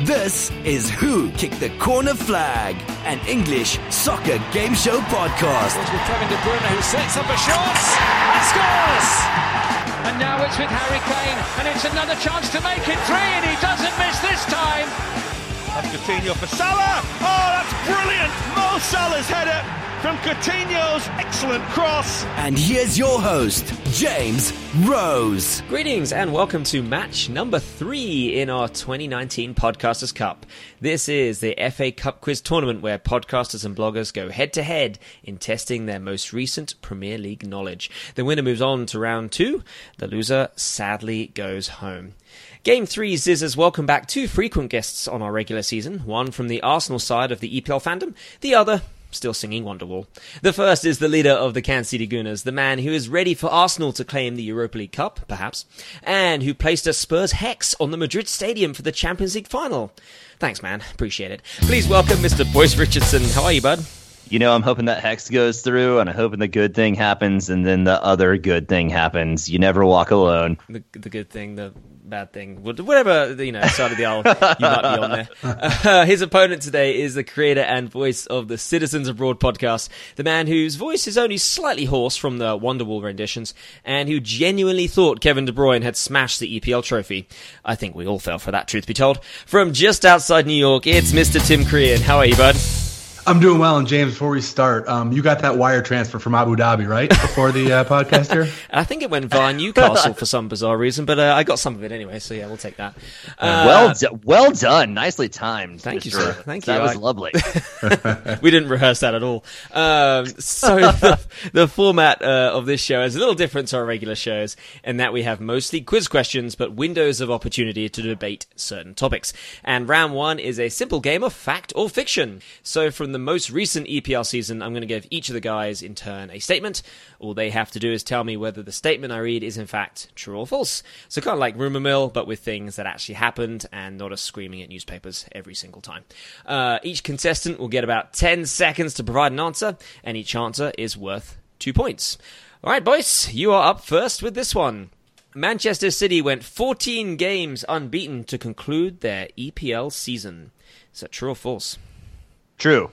This is Who Kicked the Corner Flag, an English soccer game show podcast. It's with Kevin De Bruyne who sets up a shot and scores! And now it's with Harry Kane, and it's another chance to make it three, and he doesn't miss this time. That's Coutinho for Salah. Oh, that's brilliant! Mo Salah's header from Coutinho's excellent cross. And here's your host, James Rose. Greetings and welcome to match number three in our 2019 Podcasters Cup. This is the FA Cup quiz tournament where podcasters and bloggers go head to head in testing their most recent Premier League knowledge. The winner moves on to round two. The loser sadly goes home. Game 3 Zizzers welcome back two frequent guests on our regular season, one from the Arsenal side of the EPL fandom, the other still singing Wonderwall. The first is the leader of the Kansas City Gooners, the man who is ready for Arsenal to claim the Europa League Cup, perhaps, and who placed a Spurs hex on the Madrid Stadium for the Champions League final. Thanks, man. Appreciate it. Please welcome Mr. Boyce Richardson. How are you, bud? You know, I'm hoping that hex goes through, and I'm hoping the good thing happens, and then the other good thing happens. You never walk alone. The, the good thing, the bad thing, whatever you know, side of the aisle you might be on there. Uh, his opponent today is the creator and voice of the Cityzens Abroad podcast, the man whose voice is only slightly hoarse from the Wonderwall renditions, and who genuinely thought Kevin De Bruyne had smashed the EPL trophy. I think we all fell for that, truth be told. From just outside New York, it's Mr. Tim Crean. How are you, bud? I'm doing well, and James. Before we start, um, you got that wire transfer from Abu Dhabi, right? Before the uh, podcast here, I think it went via Newcastle for some bizarre reason, but uh, I got some of it anyway. So yeah, we'll take that. Uh, well, do- well done, nicely timed. Thank you, Mr. sir. Thank you. That was I- lovely. we didn't rehearse that at all. Um, so the, the format uh, of this show is a little different to our regular shows in that we have mostly quiz questions, but windows of opportunity to debate certain topics. And round one is a simple game of fact or fiction. So from the most recent EPL season, I'm going to give each of the guys in turn a statement. All they have to do is tell me whether the statement I read is in fact true or false. So kind of like rumor mill, but with things that actually happened and not us screaming at newspapers every single time. Uh, each contestant will get about 10 seconds to provide an answer, and each answer is worth two points. All right, boys, you are up first with this one. Manchester City went 14 games unbeaten to conclude their EPL season. Is that true or false? True.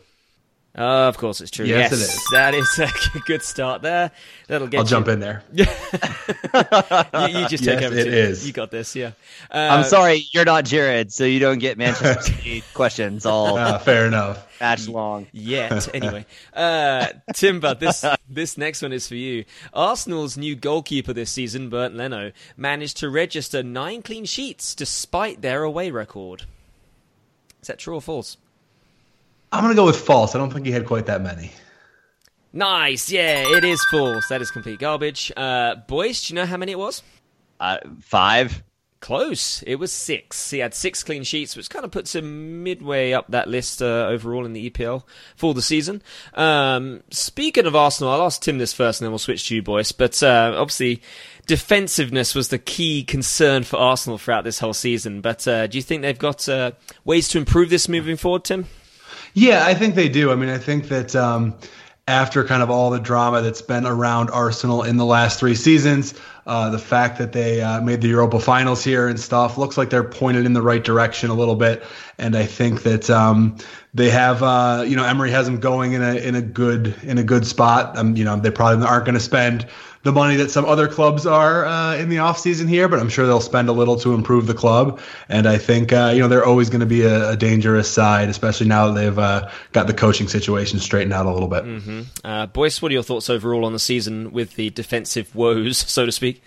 Uh, of course, it's true. Yes, Yes, it is. That is a good start there. That'll get I'll you. jump in there. You, you just take Yes, over. it Tim. is. You got this. Yeah. I'm Uh, sorry, you're not Jared, so you don't get Manchester City questions all Uh, fair enough. match long. yet. Anyway, uh, Timber, this this next one is for you. Arsenal's new goalkeeper this season, Bernd Leno, managed to register nine clean sheets despite their away record. Is that true or false? I'm gonna go with false. I don't think he had quite that many. Nice. Yeah, it is false. That is complete garbage. Uh, Boyce, do you know how many it was? Uh, five. Close. It was six. He had six clean sheets, which kind of puts him midway up that list uh, overall in the EPL for the season. Um, speaking of Arsenal, I'll ask Tim this first, and then we'll switch to you, boys. But uh, obviously, defensiveness was the key concern for Arsenal throughout this whole season. But uh, do you think they've got uh, ways to improve this moving forward, Tim? Yeah, I think they do. I mean, I think that um, after kind of all the drama that's been around Arsenal in the last three seasons, uh, the fact that they uh, made the Europa Finals here and stuff looks like they're pointed in the right direction a little bit. And I think that um, they have, uh, you know, Emery has them going in a in a good in a good spot. Um, you know, they probably aren't going to spend the money that some other clubs are uh, in the offseason here, but I'm sure they'll spend a little to improve the club. And I think, uh, you know, they're always going to be a, a dangerous side, especially now that they've uh, got the coaching situation straightened out a little bit. Uh, Boyce, what are your thoughts overall on the season with the defensive woes, so to speak?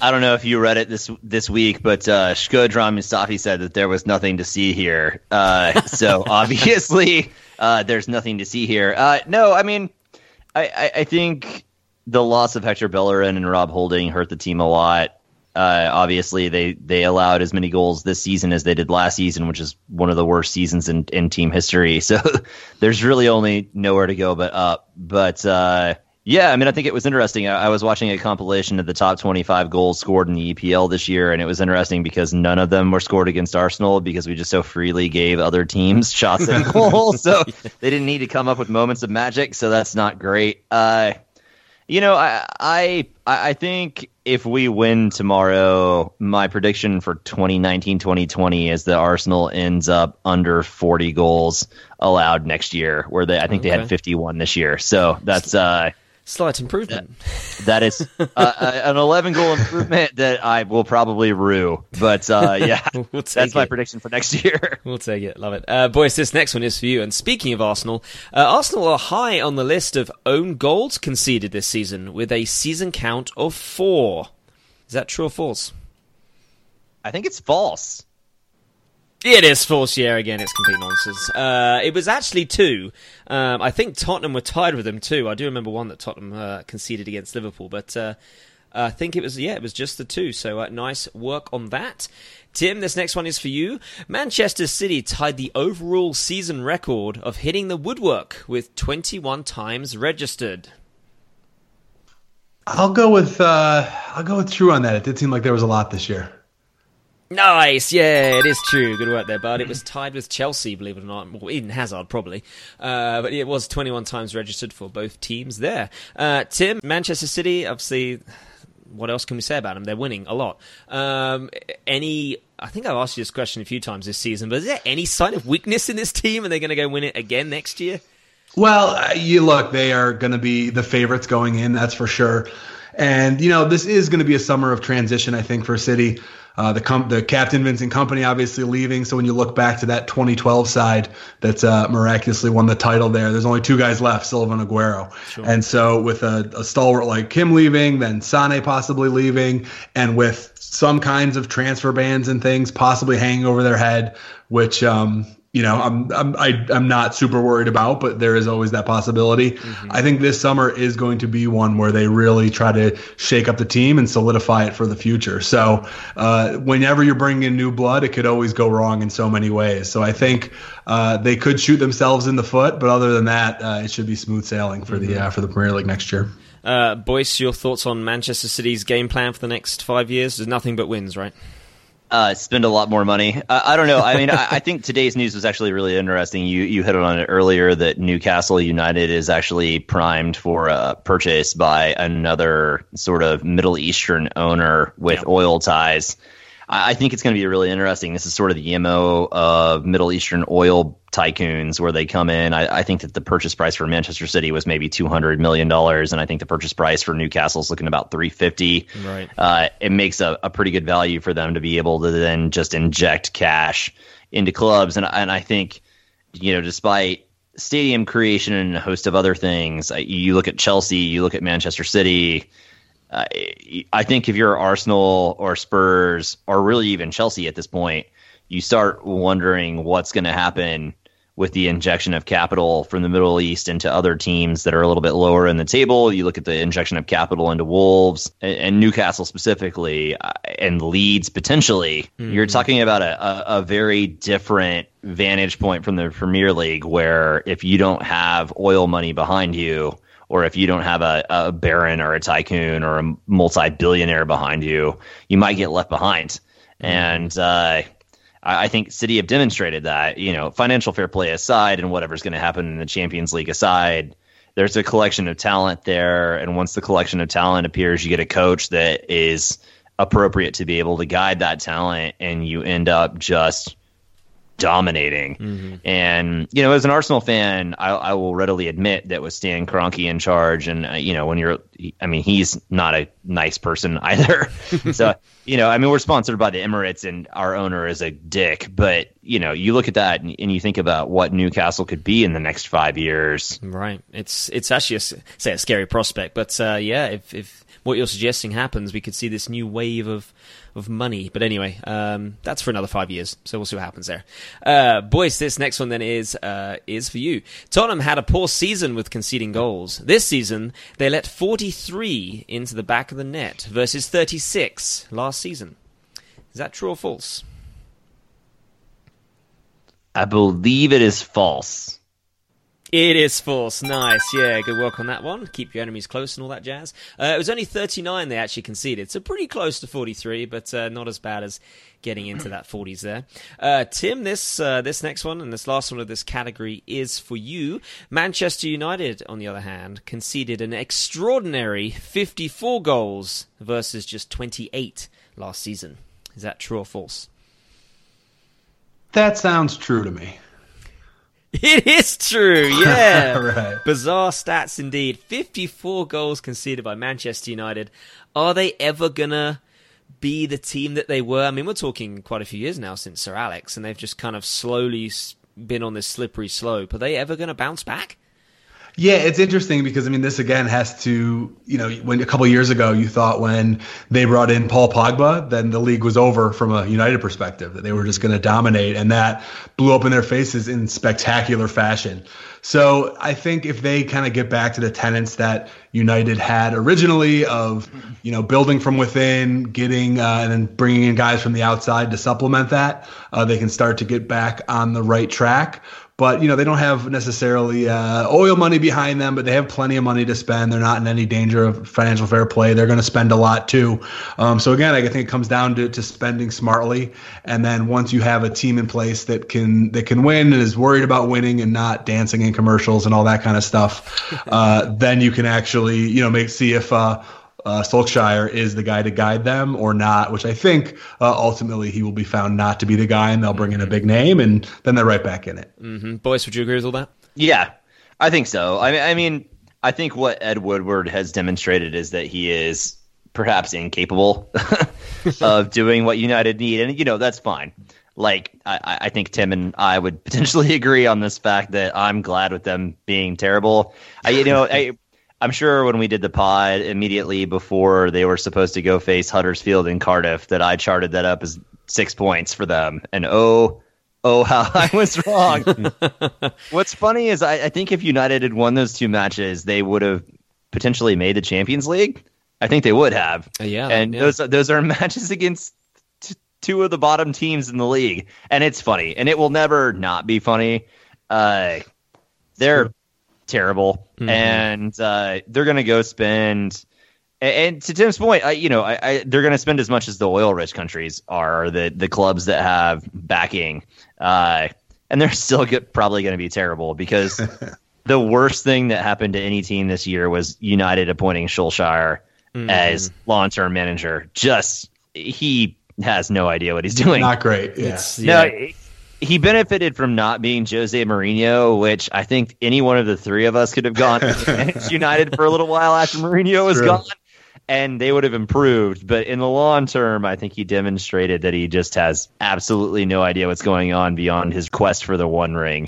I don't know if you read it this this week, but uh, Shkodran Mustafi said that there was nothing to see here. Uh, so obviously, uh, there's nothing to see here. Uh, no, I mean, I, I, I think the loss of Hector Bellerin and Rob Holding hurt the team a lot. Uh, obviously, they they allowed as many goals this season as they did last season, which is one of the worst seasons in, in team history. So there's really only nowhere to go but up. But uh, yeah, I mean, I think it was interesting. I, I was watching a compilation of the top 25 goals scored in the EPL this year, and it was interesting because none of them were scored against Arsenal because we just so freely gave other teams shots at goal. so they didn't need to come up with moments of magic. So that's not great. Uh, you know, I I I think if we win tomorrow, my prediction for 2019-2020 is that Arsenal ends up under 40 goals allowed next year, where they I think they had 51 this year. So that's uh, Slight improvement. that is uh, uh, an 11 goal improvement that I will probably rue. But uh, yeah, We'll that's my prediction for next year. We'll take it. Love it. Uh, boys, this next one is for you. And speaking of Arsenal, uh, Arsenal are high on the list of own goals conceded this season with a season count of four. Is that true or false? I think it's false. It is false. Yeah, again, it's complete nonsense. Uh, it was actually two. Um, I think Tottenham were tied with them too. I do remember one that Tottenham uh, conceded against Liverpool, but uh, I think it was yeah, it was just the two. So uh, nice work on that. Tim, this next one is for you. Manchester City tied the overall season record of hitting the woodwork with 21 times registered. I'll go with uh, I'll go with true on that. It did seem like there was a lot this year. Nice, yeah, it is true. Good work there, bud. It was tied with Chelsea, believe it or not. Well, Eden Hazard, probably. Uh, but it was 21 times registered for both teams there. Uh, Tim, Manchester City, obviously, what else can we say about them? They're winning a lot. Um, any, I think I've asked you this question a few times this season, but is there any sign of weakness in this team and they're going to go win it again next year? Well, uh, you look, they are going to be the favorites going in, that's for sure. And you know, this is going to be a summer of transition, I think, for City. Uh, the com- the captain Vincent Kompany obviously leaving, so when you look back to that 2012 side that uh, miraculously won the title there, there's only two guys left, Silva and Aguero. And so with a, a stalwart like him leaving, then Sane possibly leaving, and with some kinds of transfer bans and things possibly hanging over their head, which um, you know, I'm I'm I, I'm not super worried about, but there is always that possibility. I think this summer is going to be one where they really try to shake up the team and solidify it for the future. So, uh, whenever you're bringing in new blood, it could always go wrong in so many ways. So I think uh, they could shoot themselves in the foot, but other than that, uh, it should be smooth sailing for the uh, for the Premier League next year. Uh, Boyce, your thoughts on Manchester City's game plan for the next five years? There's nothing but wins, right? Uh, spend a lot more money. Uh, I don't know. I mean, I, I think today's news was actually really interesting. You you hit on it earlier that Newcastle United is actually primed for a purchase by another sort of Middle Eastern owner with Yeah. oil ties. I, I think it's going to be really interesting. This is sort of the mo of Middle Eastern oil tycoons where they come in. I, I think that the purchase price for Manchester City was maybe two hundred million dollars, and I think the purchase price for Newcastle is looking about three fifty Right. uh, it makes a, a pretty good value for them to be able to then just inject cash into clubs. And, and I think, you know, despite stadium creation and a host of other things, you look at Chelsea, you look at Manchester City. Uh, I think if you're Arsenal or Spurs or really even Chelsea at this point, you start wondering what's going to happen with the injection of capital from the Middle East into other teams that are a little bit lower in the table. You look at the injection of capital into Wolves and, and Newcastle specifically, uh, and Leeds potentially. You're talking about a, a, a very different vantage point from the Premier League, where if you don't have oil money behind you, or if you don't have a, a baron or a tycoon or a multi-billionaire behind you, you might get left behind. And uh, I I think City have demonstrated that, you know, financial fair play aside and whatever's going to happen in the Champions League aside, there's a collection of talent there. And once the collection of talent appears, you get a coach that is appropriate to be able to guide that talent, and you end up just dominating. And you know, as an Arsenal fan, I, I will readily admit that with Stan Kroenke in charge, and uh, you know, when you're, I mean, he's not a nice person either. so you know, I mean, we're sponsored by the Emirates, and our owner is a dick. But you know, you look at that and, and you think about what Newcastle could be in the next five years. Right. It's it's actually a, say a scary prospect, but uh, yeah, if if what you're suggesting happens, we could see this new wave of of money. But anyway, um, that's for another five years, so we'll see what happens there. Uh, boys, this next one then is uh, is for you. Tottenham had a poor season with conceding goals. This season, they let 43 into the back of the net versus 36 last season. Is that true or false? I believe it is false. It is false. Nice. Yeah, good work on that one. Keep your enemies close and all that jazz. Uh, it was only 39 they actually conceded, so pretty close to 43, but uh, not as bad as getting into that 40s there. Uh, Tim, this uh, this next one and this last one of this category is for you. Manchester United, on the other hand, conceded an extraordinary 54 goals versus just 28 last season. Is that true or false? That sounds true to me. It is true, yeah. Right. Bizarre stats indeed. 54 goals conceded by Manchester United. Are they ever gonna be the team that they were? I mean, we're talking quite a few years now since Sir Alex, and they've just kind of slowly been on this slippery slope. Are they ever gonna bounce back? Yeah, it's interesting because I mean, this again has to, you know, when a couple years ago you thought when they brought in Paul Pogba, then the league was over from a United perspective, that they were just going to dominate, and that blew up in their faces in spectacular fashion. So I think if they kind of get back to the tenets that United had originally of, you know, building from within, getting uh, and then bringing in guys from the outside to supplement that, uh, they can start to get back on the right track but you know they don't have necessarily uh, oil money behind them, but they have plenty of money to spend. They're not in any danger of financial fair play. They're going to spend a lot too. Um, so again, I think it comes down to, to spending smartly, and then once you have a team in place that can that can win and is worried about winning and not dancing in commercials and all that kind of stuff, uh, then you can actually you know make see if. Uh, uh, Solskjaer is the guy to guide them or not, which I think uh, ultimately he will be found not to be the guy, and they'll bring in a big name, and then they're right back in it. Mm-hmm. Boys, would you agree with all that? Yeah, I think so. I mean, I mean, I think what Ed Woodward has demonstrated is that he is perhaps incapable of doing what United need, and you know that's fine. Like I, I think Tim and I would potentially agree on this fact that I'm glad with them being terrible. I, you know, I, I'm sure when we did the pod immediately before they were supposed to go face Huddersfield and Cardiff, that I charted that up as six points for them, and oh. Oh, how I was wrong. What's funny is I, I think if United had won those two matches, they would have potentially made the Champions League. I think they would have. Uh, yeah, and yeah. those those are matches against two of the bottom teams in the league, and it's funny, and it will never not be funny. Uh, they're terrible, Mm-hmm. and uh, they're gonna go spend. And, to Tim's point, I, you know, I, I, they're going to spend as much as the oil-rich countries are, the the clubs that have backing, uh, and they're still get, probably going to be terrible because the worst thing that happened to any team this year was United appointing Solskjaer as long-term manager. Just he has no idea what he's doing. Not great. Yeah. It's, No, yeah. he benefited from not being Jose Mourinho, which I think any one of the three of us could have gone to United for a little while after Mourinho was True. gone, and they would have improved. But in the long term, I think he demonstrated that he just has absolutely no idea what's going on beyond his quest for the One Ring.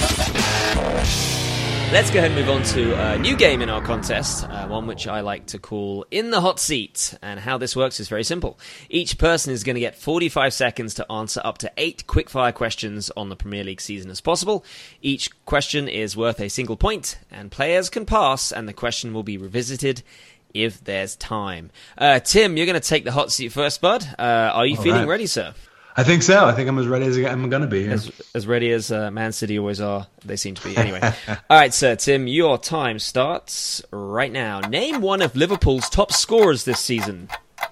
Let's go ahead and move on to a new game in our contest, uh, one which I like to call In the Hot Seat. And how this works is very simple. Each person is going to get 45 seconds to answer up to eight quickfire questions on the Premier League season as possible. Each question is worth a single point, and players can pass, and the question will be revisited if there's time. Uh, Tim, you're going to take the hot seat first, bud. Uh, are you feeling right. ready, sir? I think so. I think I'm as ready as I'm going to be. as, as ready as uh, Man City always are. They seem to be. Anyway. All right, sir, Tim, your time starts right now. Name one of Liverpool's top scorers this season.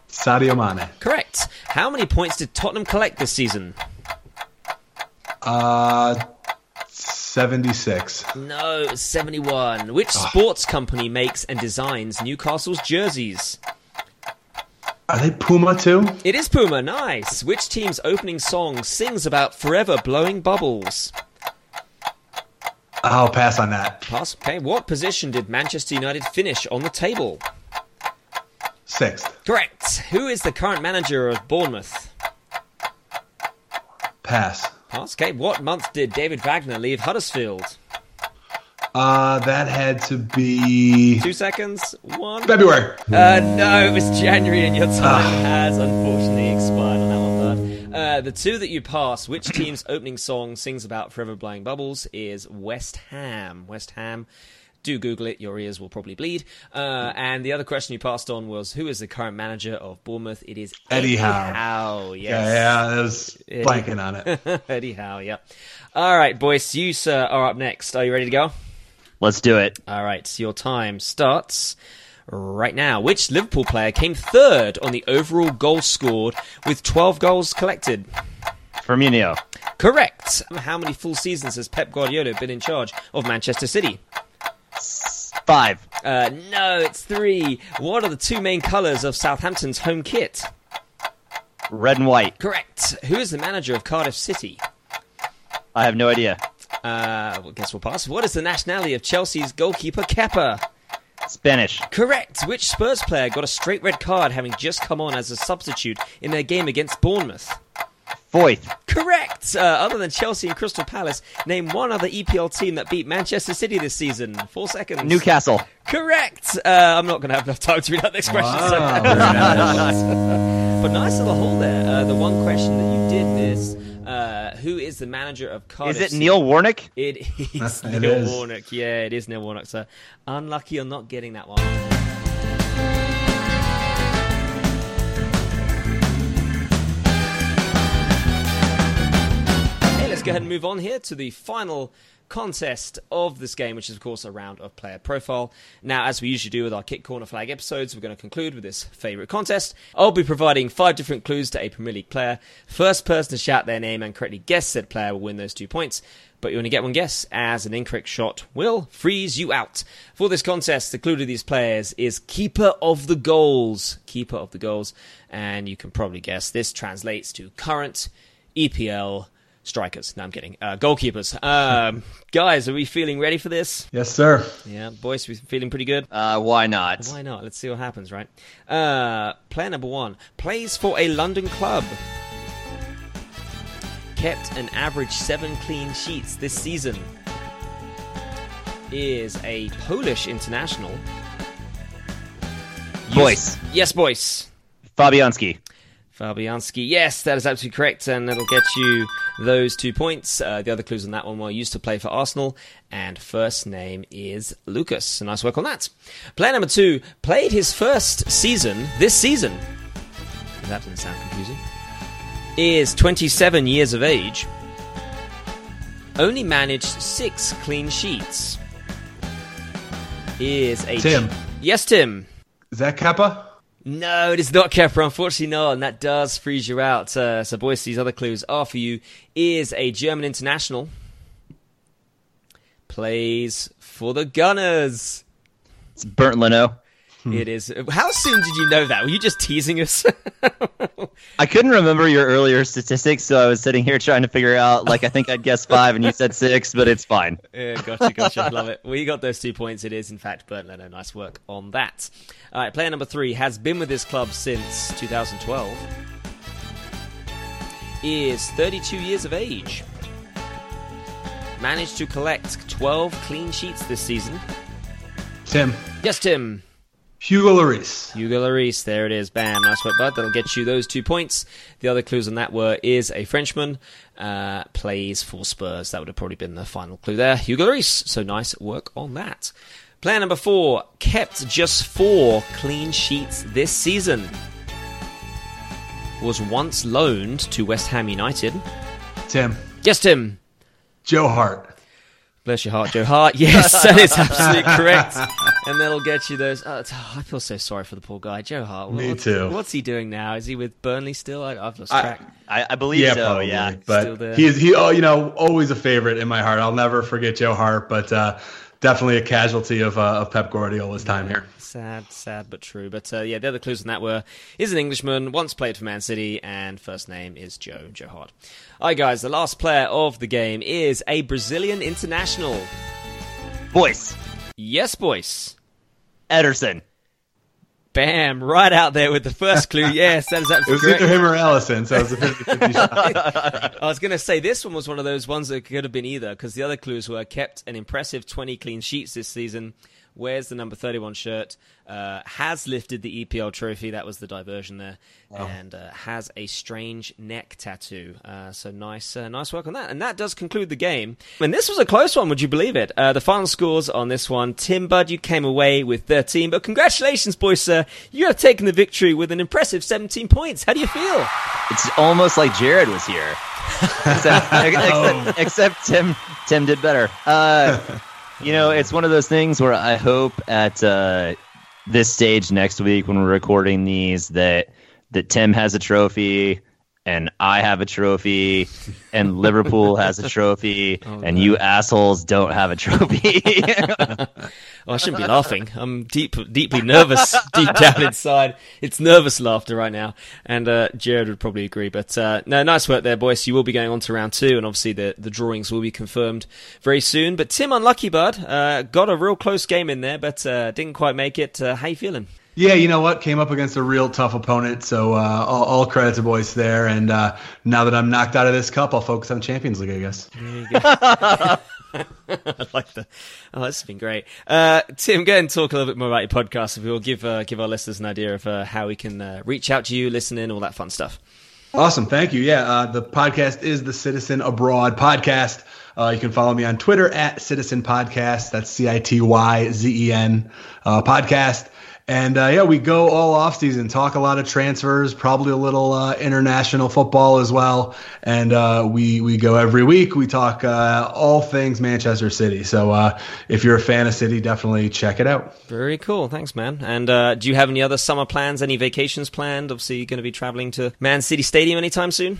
Sadio Mane. Correct. How many points did Tottenham collect this season? Uh, 76. No, 71. Which sports company makes and designs Newcastle's jerseys? Are they Puma too? It is Puma, nice. Which team's opening song sings about forever blowing bubbles? I'll pass on that. Pass. Okay, what position did Manchester United finish on the table? Sixth. Correct. Who is the current manager of Bournemouth? Pass. Pass. Okay. What month did David Wagner leave Huddersfield? Uh, that had to be Two seconds. One. February. Uh, no, it was January, and your time has unfortunately expired on that one, bud. Uh, the two that you pass, which team's opening song sings about forever blowing bubbles, is West Ham. West Ham. Do Google it, your ears will probably bleed. Uh, and the other question you passed on was who is the current manager of Bournemouth? It is Eddie Howe. Howe, yes. Yeah, yeah, I was blanking on it. Eddie Howe, yeah. All right, boys, you, sir, are up next. Are you ready to go? Let's do it. All right, so your time starts right now. Which Liverpool player came third on the overall goals scored with 12 goals collected? Firmino. Correct. How many full seasons has Pep Guardiola been in charge of Manchester City? Five. Uh, no, it's three. What are the two main colours of Southampton's home kit? Red and white. Correct. Who is the manager of Cardiff City? I have no idea. Uh, well, guess we'll pass. What is the nationality of Chelsea's goalkeeper Kepa? Spanish. Correct. Which Spurs player got a straight red card having just come on as a substitute in their game against Bournemouth? Foyth. Correct. Uh, other than Chelsea and Crystal Palace, name one other EPL team that beat Manchester City this season. Four seconds. Newcastle. Correct. Uh, I'm not going to have enough time to read out the question. Wow, very nice. but nice little hole there. Uh, the one question that you did is, uh, who is the manager of Cardiff? Is it Neil Warnock? It is It Neil is. Warnock. Yeah, it is Neil Warnock. So unlucky on not getting that one. Okay, let's go ahead and move on here to the final contest of this game, which is, of course, a round of player profile. Now, as we usually do with our Kick Corner Flag episodes, we're going to conclude with this favourite contest. I'll be providing five different clues to a Premier League player. First person to shout their name and correctly guess said player will win those two points. But you only get one guess, as an incorrect shot will freeze you out. For this contest, the clue to these players is keeper of the goals. Keeper of the goals. And you can probably guess this translates to current EPL strikers. No, I'm kidding. Uh, goalkeepers. Um, guys, are we feeling ready for this? Yes, sir. Yeah, boys, we feeling pretty good? Uh, why not? Why not? Let's see what happens, right? Uh, player number one plays for a London club. Kept an average seven clean sheets this season. Is a Polish international. Boyce. Yes, boys. Fabianski. Fabianski. Yes, that is absolutely correct, and that'll get you those two points. Uh, the other clues on that one were used to play for Arsenal, and first name is Lucas. Nice work on that. Player number two played his first season this season. That didn't sound confusing. Is 27 years of age. Only managed six clean sheets. Is a Tim. Yes, Tim. Is that Kepa? No, it is not Kepler, unfortunately not, and that does freeze you out. Uh, so, boys, these other clues are for you. Is a German international. Plays for the Gunners. It's Bernd Leno. Hmm. It is. How soon did you know that? Were you just teasing us? I couldn't remember your earlier statistics, so I was sitting here trying to figure out. Like, I think I'd guessed five, and you said six, but it's fine. yeah, gotcha, gotcha. I love it. We got those two points. It is, in fact, Bernd Leno. Nice work on that. All right, player number three has been with this club since 2012. Is 32 years of age. Managed to collect 12 clean sheets this season. Tim. Yes, Tim. Hugo Lloris. Hugo Lloris, there it is. Bam, nice work, bud. That'll get you those two points. The other clues on that were is a Frenchman, uh, plays for Spurs. That would have probably been the final clue there. Hugo Lloris. So nice work on that. Player number four kept just four clean sheets this season. Was once loaned to West Ham United. Tim. Yes, Tim. Joe Hart. Bless your heart, Joe Hart. Yes, that is absolutely correct. And that'll get you those. Oh, oh, I feel so sorry for the poor guy, Joe Hart. Me what's, too. What's he doing now? Is he with Burnley still? I, I've lost track. I, I believe Yeah, so. probably. Yeah. Still But there. he's he oh you know always a favorite in my heart. I'll never forget Joe Hart, but uh, definitely a casualty of uh, of Pep Guardiola's time here. Sad, sad, but true. But uh, yeah, the other clues on that were is an Englishman, once played for Man City, and first name is Joe, Joe Hart. All right, guys, the last player of the game is a Brazilian international. Boyce. Yes, boys. Ederson. Bam, right out there with the first clue. Yes, that is It was absolutely correct. either him or Alisson, so it was a 50-50 shot. I was going to say this one was one of those ones that could have been either because the other clues were kept an impressive 20 clean sheets this season. Wears the number 31 shirt, uh, has lifted the EPL trophy, that was the diversion there, and uh, has a strange neck tattoo. Uh, so nice, uh, nice work on that. And that does conclude the game. And this was a close one, would you believe it? Uh, the final scores on this one Tim Bud, you came away with 13, but congratulations, boy, sir. You have taken the victory with an impressive 17 points. How do you feel? It's almost like Jared was here. except, except, except Tim Tim did better. Uh, You know, it's one of those things where I hope at uh, this stage next week when we're recording these that that Tim has a trophy and I have a trophy and Liverpool has a trophy Oh, and you assholes don't have a trophy. Oh, I shouldn't be laughing. I'm deep, deeply nervous deep down inside. It's nervous laughter right now, and uh, Jared would probably agree. But uh, no, nice work there, boys. You will be going on to round two, and obviously the the drawings will be confirmed very soon. But Tim, unlucky bud, uh, got a real close game in there, but uh, didn't quite make it. Uh, how you feeling? Yeah, you know what? Came up against a real tough opponent, so uh, all, all credit to boys there. And uh, now that I'm knocked out of this cup, I'll focus on Champions League, I guess. I like the. Oh, has been great. Uh, Tim, go ahead and talk a little bit more about your podcast. If will give uh, give our listeners an idea of uh, how we can uh, reach out to you, listen in, all that fun stuff. Awesome, thank you. Yeah, uh, the podcast is the Cityzen Abroad podcast. Uh, you can follow me on Twitter at Cityzen Podcast. That's C I T Y Z E N uh, podcast. And uh, yeah, we go all off season, talk a lot of transfers, probably a little uh, international football as well. And uh, we we go every week. We talk uh, all things Manchester City. So uh, if you're a fan of City, definitely check it out. Very cool. Thanks, man. And uh, do you have any other summer plans? Any vacations planned? Obviously, you're going to be traveling to Man City Stadium anytime soon.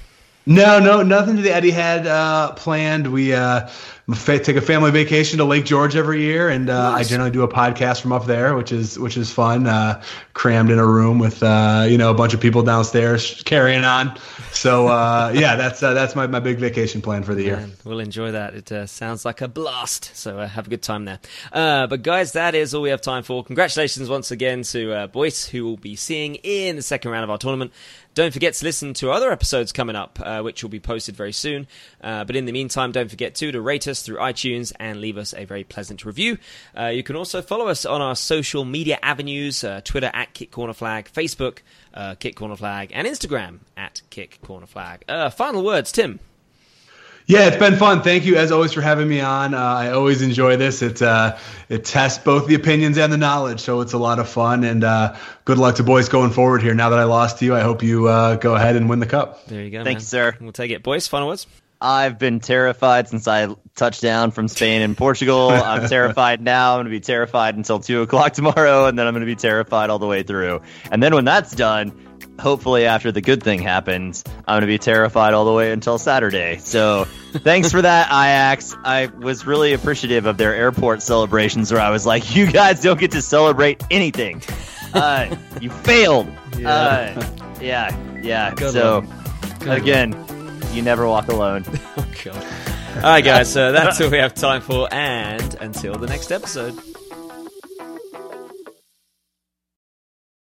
No, no, nothing to the Eddie had uh, planned. We uh, take a family vacation to Lake George every year, and uh, I generally do a podcast from up there, which is which is fun. Uh, crammed in a room with uh, you know a bunch of people downstairs carrying on. So uh, yeah, that's uh, that's my, my big vacation plan for the year. We'll enjoy that. It uh, sounds like a blast. So uh, have a good time there. Uh, but guys, that is all we have time for. Congratulations once again to uh, Boyce, who will be seeing in the second round of our tournament. Don't forget to listen to other episodes coming up, uh, which will be posted very soon. Uh, but in the meantime, don't forget to, to rate us through iTunes and leave us a very pleasant review. Uh, you can also follow us on our social media avenues uh, Twitter at Kick Corner Flag, Facebook, uh, Kick Corner Flag, and Instagram at Kick Corner Flag. Uh, final words, Tim. Yeah, it's been fun. Thank you as always for having me on. Uh, I always enjoy this. It uh, it tests both the opinions and the knowledge, so it's a lot of fun. And uh, good luck to boys going forward here. Now that I lost to you, I hope you uh, go ahead and win the cup. There you go. Thank man. you, sir. We'll take it. Boys, final words. I've been terrified since I touched down from Spain and Portugal. I'm terrified now. I'm going to be terrified until 2 o'clock tomorrow, and then I'm going to be terrified all the way through. And then when that's done, hopefully after the good thing happens, I'm going to be terrified all the way until Saturday. So thanks for that, Ajax. I was really appreciative of their airport celebrations where I was like, you guys don't get to celebrate anything. Uh, you failed. Yeah. Uh, yeah. Yeah. Good so, again, you never walk alone. Oh, God. All right, guys. So that's all we have time for. And until the next episode.